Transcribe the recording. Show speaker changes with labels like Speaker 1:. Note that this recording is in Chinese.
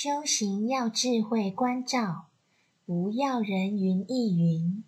Speaker 1: 修行要智慧关照不要人云亦云。